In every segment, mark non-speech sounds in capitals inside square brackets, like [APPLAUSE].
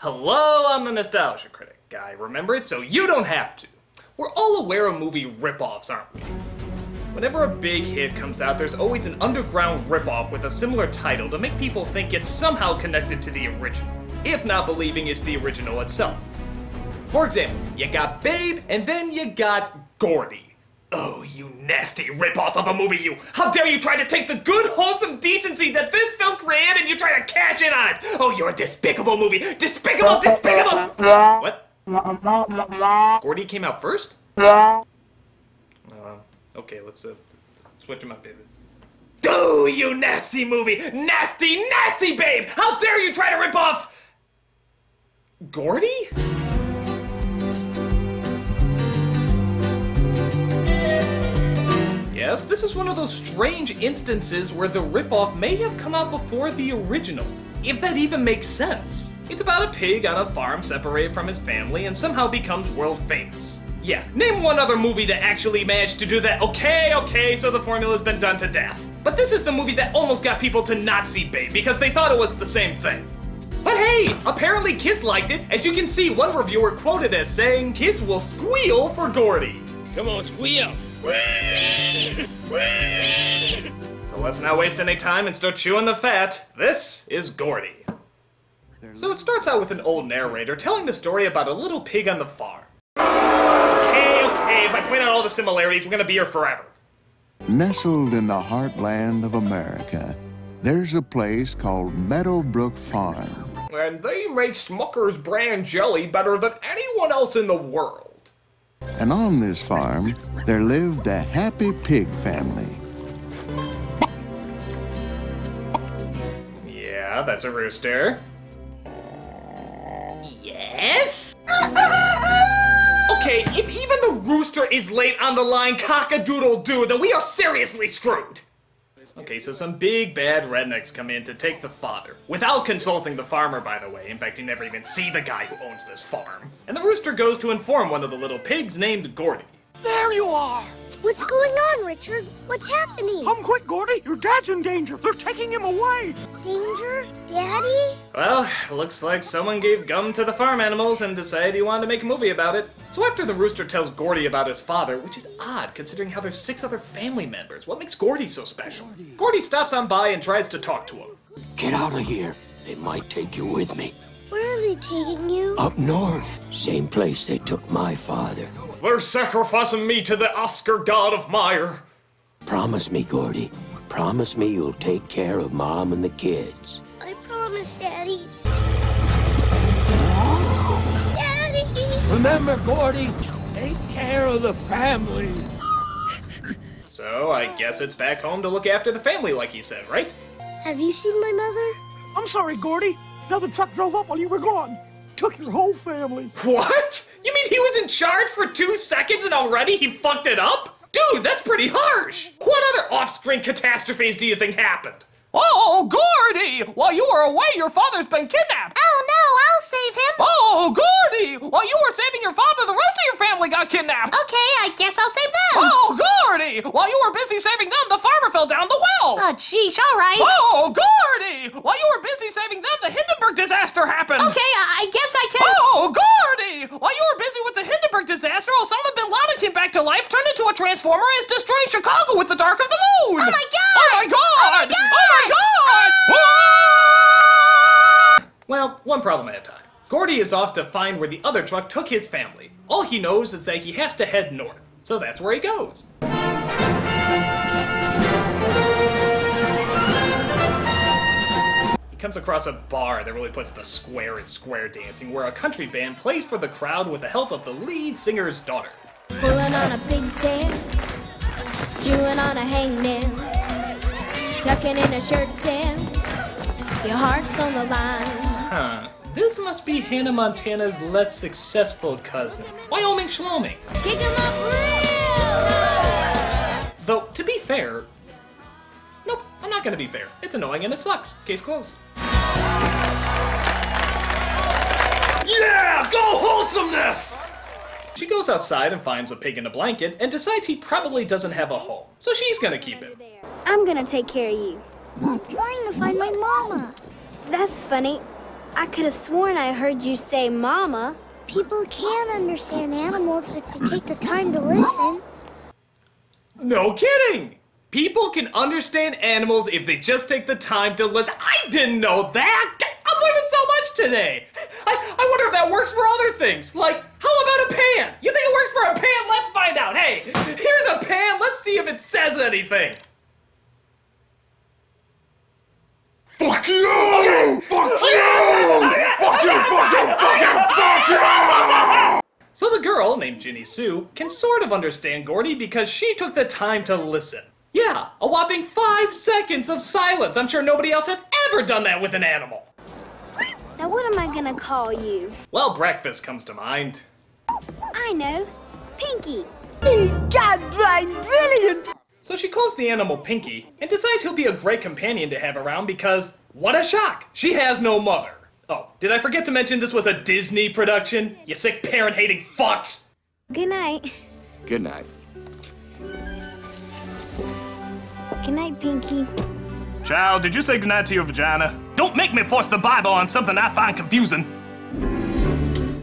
Hello, I'm the Nostalgia Critic guy. Remember it so you don't have to. We're all aware of movie ripoffs, aren't we? Whenever a big hit comes out, there's always an underground ripoff with a similar title to make people think it's somehow connected to the original, if not believing it's the original itself. For example, you got Babe, and then you got Gordy. Oh, you nasty ripoff of a movie, you! How dare you try to take the good, wholesome decency that this film created and you try to cash in on it! Oh, you're a despicable movie! Despicable, despicable! What? Gordy came out first? Uh, okay, let's uh, switch him up, baby. Do you nasty movie! Nasty, nasty babe! How dare you try to rip off... Gordy? Yes, this is one of those strange instances where the ripoff may have come out before the original, if that even makes sense. It's about a pig on a farm separated from his family and somehow becomes world famous. Yeah, name one other movie that actually managed to do that. Okay, okay, so the formula's been done to death. But this is the movie that almost got people to not see Babe because they thought it was the same thing. But hey, apparently kids liked it. As you can see, one reviewer quoted as saying, kids will squeal for Gordy. Come on, squeal. So let's not waste any time and start chewing the fat. This is Gordy. So it starts out with an old narrator telling the story about a little pig on the farm. Okay, okay, if I point out all the similarities, we're gonna be here forever. Nestled in the heartland of America, there's a place called Meadowbrook Farm. And they make Smucker's brand jelly better than anyone else in the world. And on this farm, there lived a happy pig family. Yeah, that's a rooster. Yes? Okay, if even the rooster is late on the line cock-a-doodle doo, then we are seriously screwed. Okay, so some big bad rednecks come in to take the father. Without consulting the farmer, by the way. In fact, you never even see the guy who owns this farm. And the rooster goes to inform one of the little pigs named Gordy. There you are! What's going on, Richard? What's happening? Come quick, Gordy! Your dad's in danger! They're taking him away! Danger? Daddy? Well, looks like someone gave gum to the farm animals and decided he wanted to make a movie about it. So after the rooster tells Gordy about his father, which is odd considering how there's six other family members, what makes Gordy so special? Gordy stops on by and tries to talk to him. Get out of here. They might take you with me. Where are they taking you? Up north. Same place they took my father. They're sacrificing me to the Oscar god of Mayer. Promise me, Gordy. Promise me you'll take care of Mom and the kids. I promise, Daddy. Daddy! Remember, Gordy, take care of the family. So I guess it's back home to look after the family, like he said, right? Have you seen my mother? I'm sorry, Gordy. Another truck drove up while you were gone. Took your whole family. What? You mean he was charge for two seconds and already he fucked it up? Dude, that's pretty harsh. What other off-screen catastrophes do you think happened? Oh, Gordy! While you were away, your father's been kidnapped. Oh no, save him! Oh, Gordy! While you were saving your father, the rest of your family got kidnapped. Okay, I guess I'll save them! Oh, Gordy! While you were busy saving them, the farmer fell down the well. Oh, jeez, alright. Oh, Gordy! While you were busy saving them, the Hindenburg disaster happened. Okay, I, I guess I can. Oh, Gordy! While you were busy with the Hindenburg disaster, Osama bin Laden came back to life, turned into a transformer, and is destroying Chicago with the dark of the moon. Oh my god! Oh my god! Oh my god! Oh my god! Ah! Well, one problem at a time. Gordy is off to find where the other truck took his family. All he knows is that he has to head north, so that's where he goes. He comes across a bar that really puts the square in square dancing, where a country band plays for the crowd with the help of the lead singer's daughter. Pulling on a pigtail, chewing on a hangnail, tucking in a shirt tail. Your heart's on the line. Huh. This must be Hannah Montana's less successful cousin, Wyoming Schloming. Kick 'em up real. Though, to be fair, nope, I'm not gonna be fair. It's annoying and it sucks. Case closed. Yeah! Go wholesomeness! She goes outside and finds a pig in a blanket and decides he probably doesn't have a home, so she's gonna keep him. I'm gonna take care of you. I'm trying to find my mama. That's funny. I could have sworn I heard you say mama. People can understand animals if they take the time to listen. No kidding! People can understand animals if they just take the time to listen. I didn't know that! I'm learning so much today! I, I wonder if that works for other things. Like, how about a pan? You think it works for a pan? Let's find out. Hey, here's a pan. Let's see if it says anything. Fuck you! Fuck you! Fuck you! Fuck you! Fuck you! Fuck you! So the girl, named Ginny Sue, can sort of understand Gordy because she took the time to listen. Yeah, a whopping five seconds of silence. I'm sure nobody else has ever done that with an animal. Now, what am I gonna call you? Well, breakfast comes to mind. I know. Pinky. So she calls the animal Pinky and decides he'll be a great companion to have around because, what a shock, she has no mother. Oh, did I forget to mention this was a Disney production? You sick parent hating fucks! Good night. Good night. Good night, Pinky. Child, did you say goodnight to your vagina? Don't make me force the Bible on something I find confusing.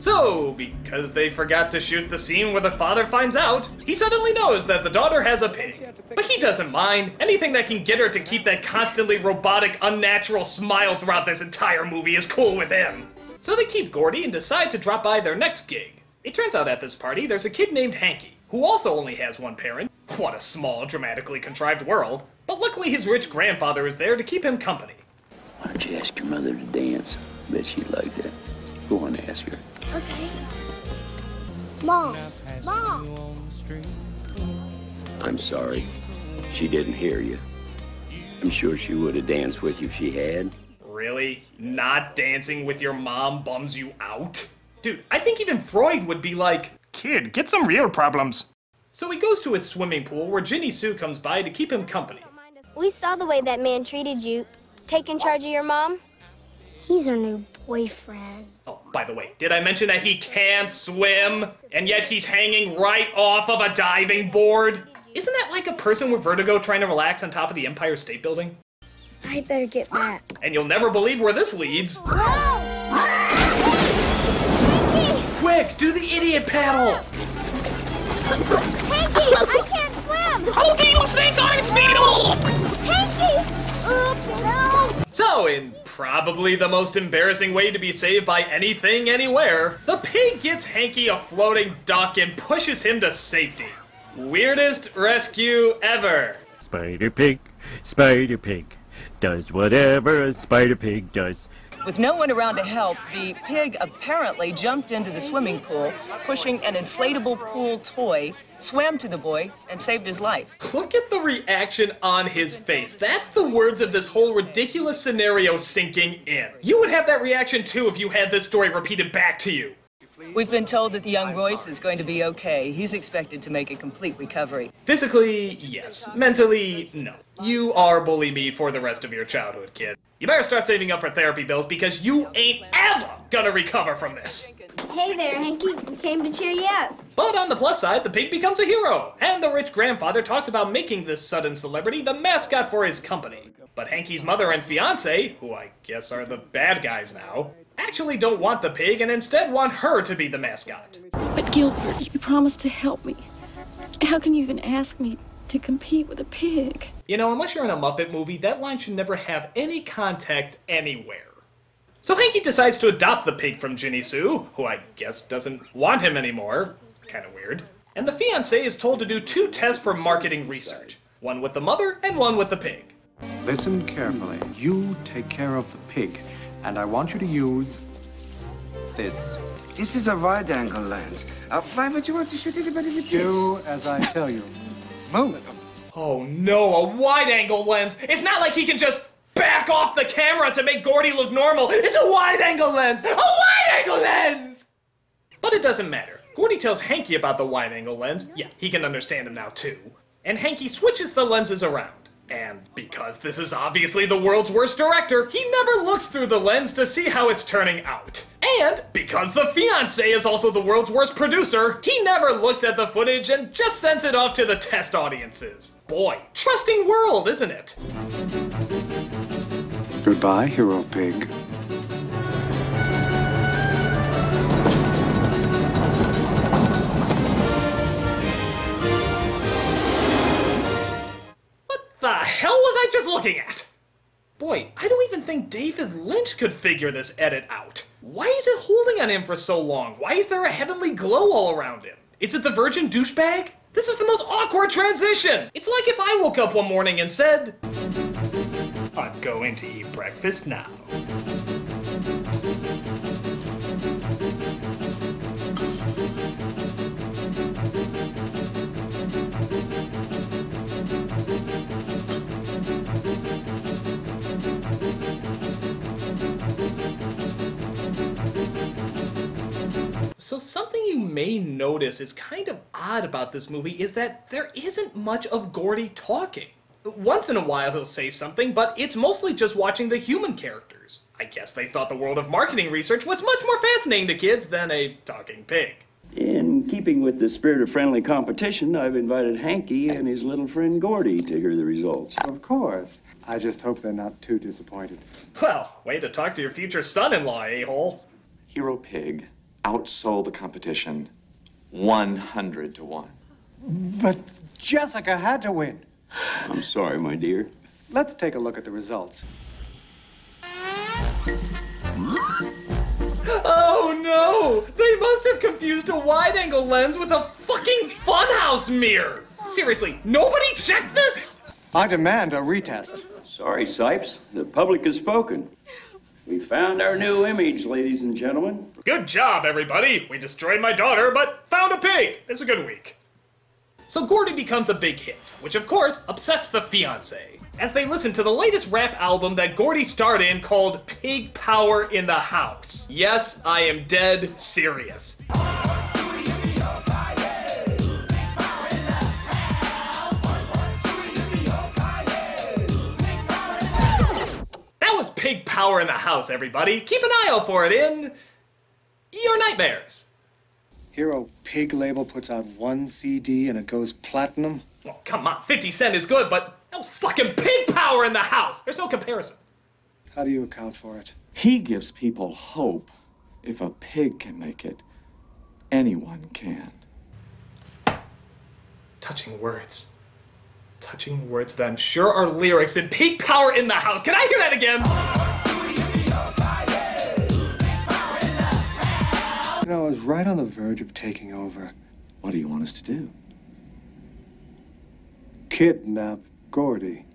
So, because they forgot to shoot the scene where the father finds out, he suddenly knows that the daughter has a pig. But he doesn't mind. Anything that can get her to keep that constantly robotic, unnatural smile throughout this entire movie is cool with him. So they keep Gordy and decide to drop by their next gig. It turns out at this party there's a kid named Hanky, who also only has one parent. What a small, dramatically contrived world. But luckily his rich grandfather is there to keep him company. Why don't you ask your mother to dance? Bet she'd like that. Go on, ask her. Okay. Mom. Mom. I'm sorry. She didn't hear you. I'm sure she would have danced with you if she had. Really? Not dancing with your mom bums you out? Dude, I think even Freud would be like, Kid, get some real problems. So he goes to his swimming pool where Ginny Sue comes by to keep him company. We saw the way that man treated you. Taking charge of your mom? He's our new boyfriend. By the way, did I mention that he can't swim? And yet he's hanging right off of a diving board? Isn't that like a person with vertigo trying to relax on top of the Empire State Building? I better get back. And you'll never believe where this leads. Quick, do the idiot paddle! Hanky, I can't swim! How do you think I'm fetal? Hanky! Oh, no! So, in probably the most embarrassing way to be saved by anything anywhere, the pig gets Hanky a floating duck and pushes him to safety. Weirdest rescue ever. Spider Pig, Spider Pig, does whatever a Spider Pig does. With no one around to help, the pig apparently jumped into the swimming pool, pushing an inflatable pool toy, swam to the boy, and saved his life. Look at the reaction on his face. That's the words of this whole ridiculous scenario sinking in. You would have that reaction too if you had this story repeated back to you. We've been told that the young Royce is going to be okay. He's expected to make a complete recovery. Physically, yes. Mentally, no. You are bully me for the rest of your childhood, kid. You better start saving up for therapy bills because you ain't ever gonna recover from this. Hey there, Hanky. We came to cheer you up. But on the plus side, the pig becomes a hero, and the rich grandfather talks about making this sudden celebrity the mascot for his company. But Hanky's mother and fiance, who I guess are the bad guys now, actually don't want the pig and instead want her to be the mascot. But Gilbert, you promised to help me. How can you even ask me to compete with a pig? You know, unless you're in a Muppet movie, that line should never have any contact anywhere. So Hanky decides to adopt the pig from Ginny Sue, who I guess doesn't want him anymore. Kinda weird. And the fiance is told to do two tests for marketing research one with the mother and one with the pig. Listen carefully. You take care of the pig, and I want you to use this. This is a wide angle lens. Uh, why would you want to shoot anybody with this? Do as I tell you. Move. Oh no, a wide angle lens! It's not like he can just back off the camera to make Gordy look normal! It's a wide angle lens! A wide angle lens! But it doesn't matter. Gordy tells Hanky about the wide angle lens. Yeah, he can understand him now too. And Hanky switches the lenses around. And because this is obviously the world's worst director, he never looks through the lens to see how it's turning out. And because the fiance is also the world's worst producer, he never looks at the footage and just sends it off to the test audiences. Boy, trusting world, isn't it? Goodbye, hero pig. Looking at? Boy, I don't even think David Lynch could figure this edit out. Why is it holding on him for so long? Why is there a heavenly glow all around him? Is it the virgin douchebag? This is the most awkward transition! It's like if I woke up one morning and said, I'm going to eat breakfast now. So, something you may notice is kind of odd about this movie is that there isn't much of Gordy talking. Once in a while he'll say something, but it's mostly just watching the human characters. I guess they thought the world of marketing research was much more fascinating to kids than a talking pig. In keeping with the spirit of friendly competition, I've invited Hanky and his little friend Gordy to hear the results. Of course. I just hope they're not too disappointed. Well, way to talk to your future son in law, a hole. Hero Pig outsold the competition 100 to 1. But Jessica had to win. I'm sorry, my dear. Let's take a look at the results. Oh no! They must have confused a wide angle lens with a fucking funhouse mirror! Seriously, nobody checked this? I demand a retest. Sorry, Sipes. The public has spoken. We found our new image, ladies and gentlemen. Good job, everybody! We destroyed my daughter, but found a pig! It's a good week. So Gordy becomes a big hit, which of course upsets the fiance. As they listen to the latest rap album that Gordy starred in called Pig Power in the House. Yes, I am dead serious. Power in the House, everybody. Keep an eye out for it in your nightmares. Hero Pig label puts out one CD and it goes platinum. Well, come on, 50 Cent is good, but that was fucking Pig Power in the House. There's no comparison. How do you account for it? He gives people hope. If a pig can make it, anyone can. Touching words. Touching words that I'm sure are lyrics in Pig Power in the House. Can I hear that again? You know, I was right on the verge of taking over. What do you want us to do? Kidnap Gordy.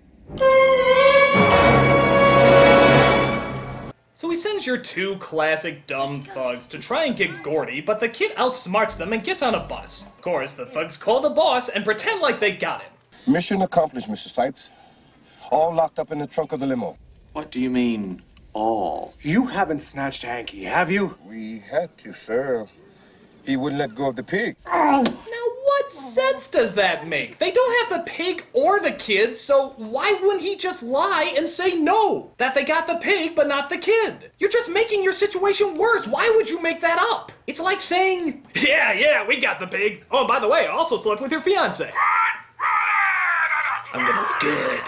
So he sends your two classic dumb thugs to try and get Gordy, but the kid outsmarts them and gets on a bus. Of course, the thugs call the boss and pretend like they got him. Mission accomplished, Mr. Sipes. All locked up in the trunk of the limo. What do you mean, all? You haven't snatched Hanky, have you? We had to, sir. He wouldn't let go of the pig. Now, what sense does that make? They don't have the pig or the kid, so why wouldn't he just lie and say no? That they got the pig but not the kid? You're just making your situation worse. Why would you make that up? It's like saying, [LAUGHS] Yeah, yeah, we got the pig. Oh, and by the way, I also slept with your fiance. I'm gonna be good.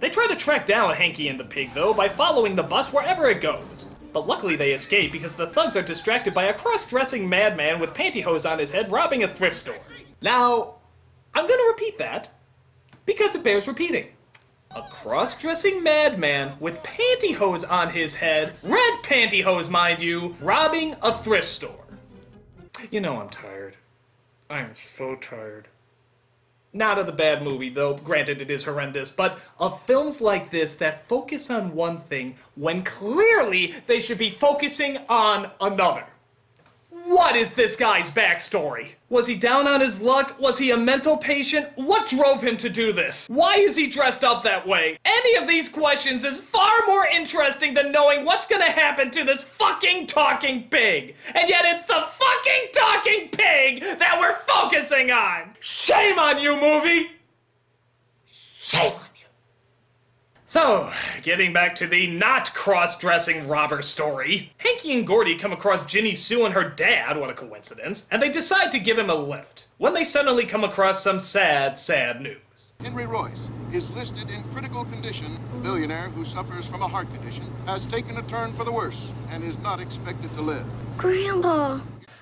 They try to track down Hanky and the pig, though, by following the bus wherever it goes. But luckily they escape because the thugs are distracted by a cross-dressing madman with pantyhose on his head robbing a thrift store. Now, I'm gonna repeat that because it bears repeating. A cross-dressing madman with pantyhose on his head, red pantyhose mind you, robbing a thrift store. You know I'm tired. I'm so tired. Not of the bad movie, though, granted it is horrendous, but of films like this that focus on one thing when clearly they should be focusing on another. What is this guy's backstory? Was he down on his luck? Was he a mental patient? What drove him to do this? Why is he dressed up that way? Any of these questions is far more interesting than knowing what's gonna happen to this fucking talking pig. And yet it's the fucking talking pig that we're focusing on! Shame on you, movie! Shame. So, getting back to the not cross-dressing robber story, Hanky and Gordy come across Ginny Sue and her dad, what a coincidence, and they decide to give him a lift. When they suddenly come across some sad, sad news. Henry Royce is listed in critical condition. The billionaire who suffers from a heart condition has taken a turn for the worse and is not expected to live. Grandpa.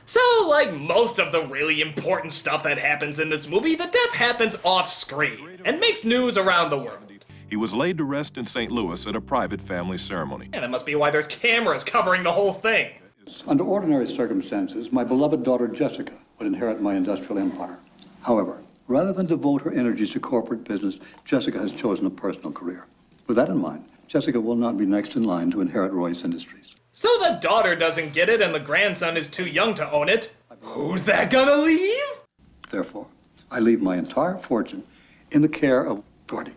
So, like most of the really important stuff that happens in this movie, the death happens off screen and makes news around the world. He was laid to rest in St. Louis at a private family ceremony. And that must be why there's cameras covering the whole thing. Under ordinary circumstances, my beloved daughter Jessica would inherit my industrial empire. However, rather than devote her energies to corporate business, Jessica has chosen a personal career. With that in mind, Jessica will not be next in line to inherit Royce Industries. So the daughter doesn't get it and the grandson is too young to own it. Who's that gonna leave? Therefore, I leave my entire fortune in the care of Gordy.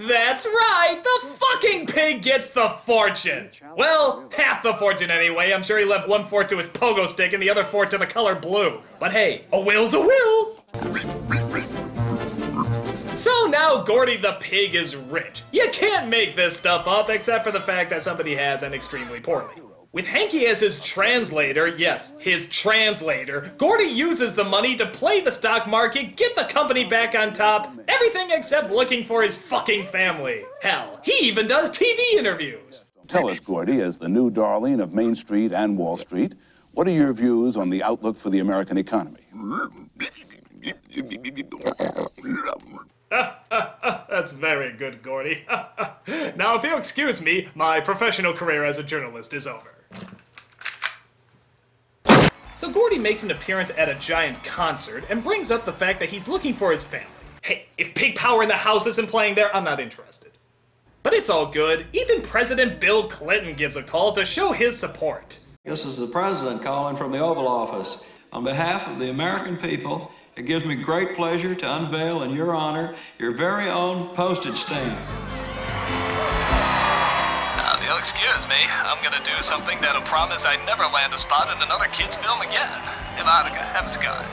That's right, the fucking pig gets the fortune. Well, half the fortune anyway. I'm sure he left one fourth to his pogo stick and the other fourth to the color blue. But hey, a will's a will. So now Gordy the pig is rich. You can't make this stuff up except for the fact that somebody has and extremely poorly. With Hanky as his translator, yes, his translator, Gordy uses the money to play the stock market, get the company back on top, everything except looking for his fucking family. Hell, he even does TV interviews. Tell us, Gordy, as the new darling of Main Street and Wall Street, what are your views on the outlook for the American economy? [LAUGHS] [LAUGHS] That's very good, Gordy. [LAUGHS] now, if you'll excuse me, my professional career as a journalist is over. So Gordy makes an appearance at a giant concert and brings up the fact that he's looking for his family. Hey, if Pig Power in the House isn't playing there, I'm not interested. But it's all good. Even President Bill Clinton gives a call to show his support. This is the President calling from the Oval Office. On behalf of the American people, it gives me great pleasure to unveil in your honor your very own postage stamp. Now, if you'll excuse me, I'm gonna do something that'll promise I never land a spot in another kid's film again. Ivanica, have a cigar.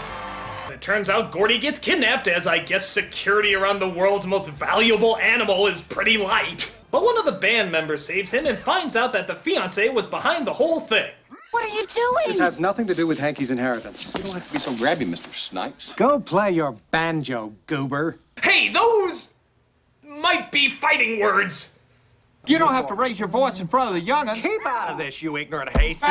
It turns out Gordy gets kidnapped as I guess security around the world's most valuable animal is pretty light. But one of the band members saves him and finds out that the fiance was behind the whole thing. What are you doing? This has nothing to do with Hanky's inheritance. You don't have to be so grabby, Mr. Sipes. Go play your banjo, goober. Hey, those might be fighting words. You don't have to raise your voice in front of the young'un. Keep out of this, you ignorant hayseed.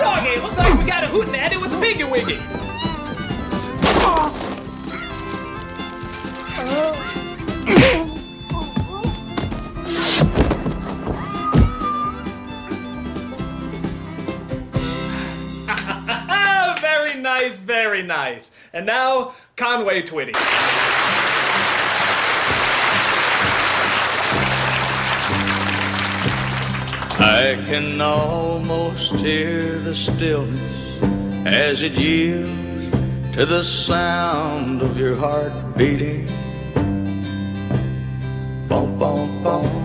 Doggy, looks like we got a hootenanny with a piggy wiggy. very nice, very nice. And now, Conway Twitty. I can almost hear the stillness as it yields to the sound of your heart beating. Bum, bum, bum.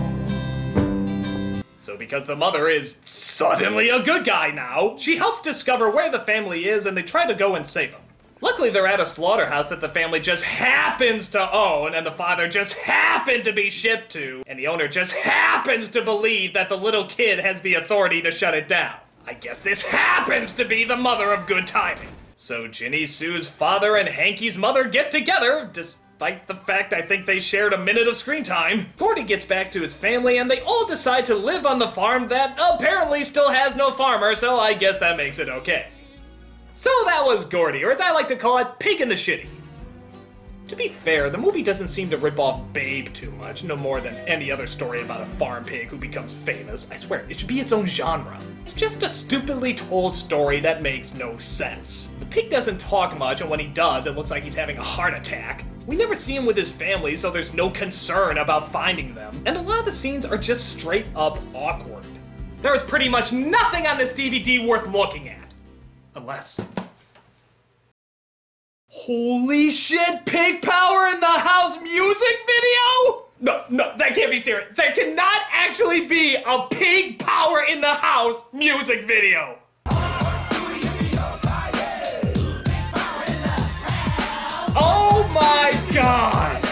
Because the mother is suddenly a good guy now, she helps discover where the family is and they try to go and save them. Luckily, they're at a slaughterhouse that the family just happens to own, and the father just happened to be shipped to, and the owner just happens to believe that the little kid has the authority to shut it down. I guess this happens to be the mother of good timing. So Ginny Sue's father and Hanky's mother get together, despite the fact I think they shared a minute of screen time. Gordy gets back to his family, and they all decide to live on the farm that apparently still has no farmer, so I guess that makes it okay. So that was Gordy, or as I like to call it, Pig in the Shitty. To be fair, the movie doesn't seem to rip off Babe too much, no more than any other story about a farm pig who becomes famous. I swear, it should be its own genre. It's just a stupidly told story that makes no sense. The pig doesn't talk much, and when he does, it looks like he's having a heart attack. We never see him with his family, so there's no concern about finding them. And a lot of the scenes are just straight up awkward. There is pretty much nothing on this DVD worth looking at. Unless. Holy shit, Pig Power in the House music video? No, no, that can't be serious. There cannot actually be a Pig Power in the House music video. Oh my god!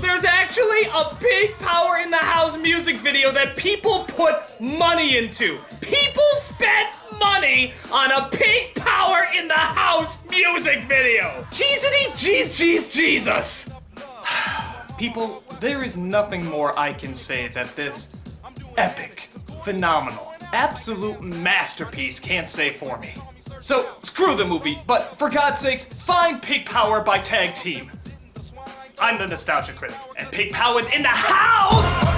There's actually a Pig Power in the House music video that people put money into. People spent money on a Pig Power in the House music video. Jeezity, jeez, jeez, Jesus. [SIGHS] people, there is nothing more I can say that this epic, phenomenal, absolute masterpiece can't say for me. So screw the movie, but for God's sakes, find Pig Power by Tag Team. I'm the Nostalgia Critic, and Pig Power's in the house!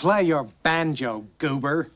play your banjo, goober.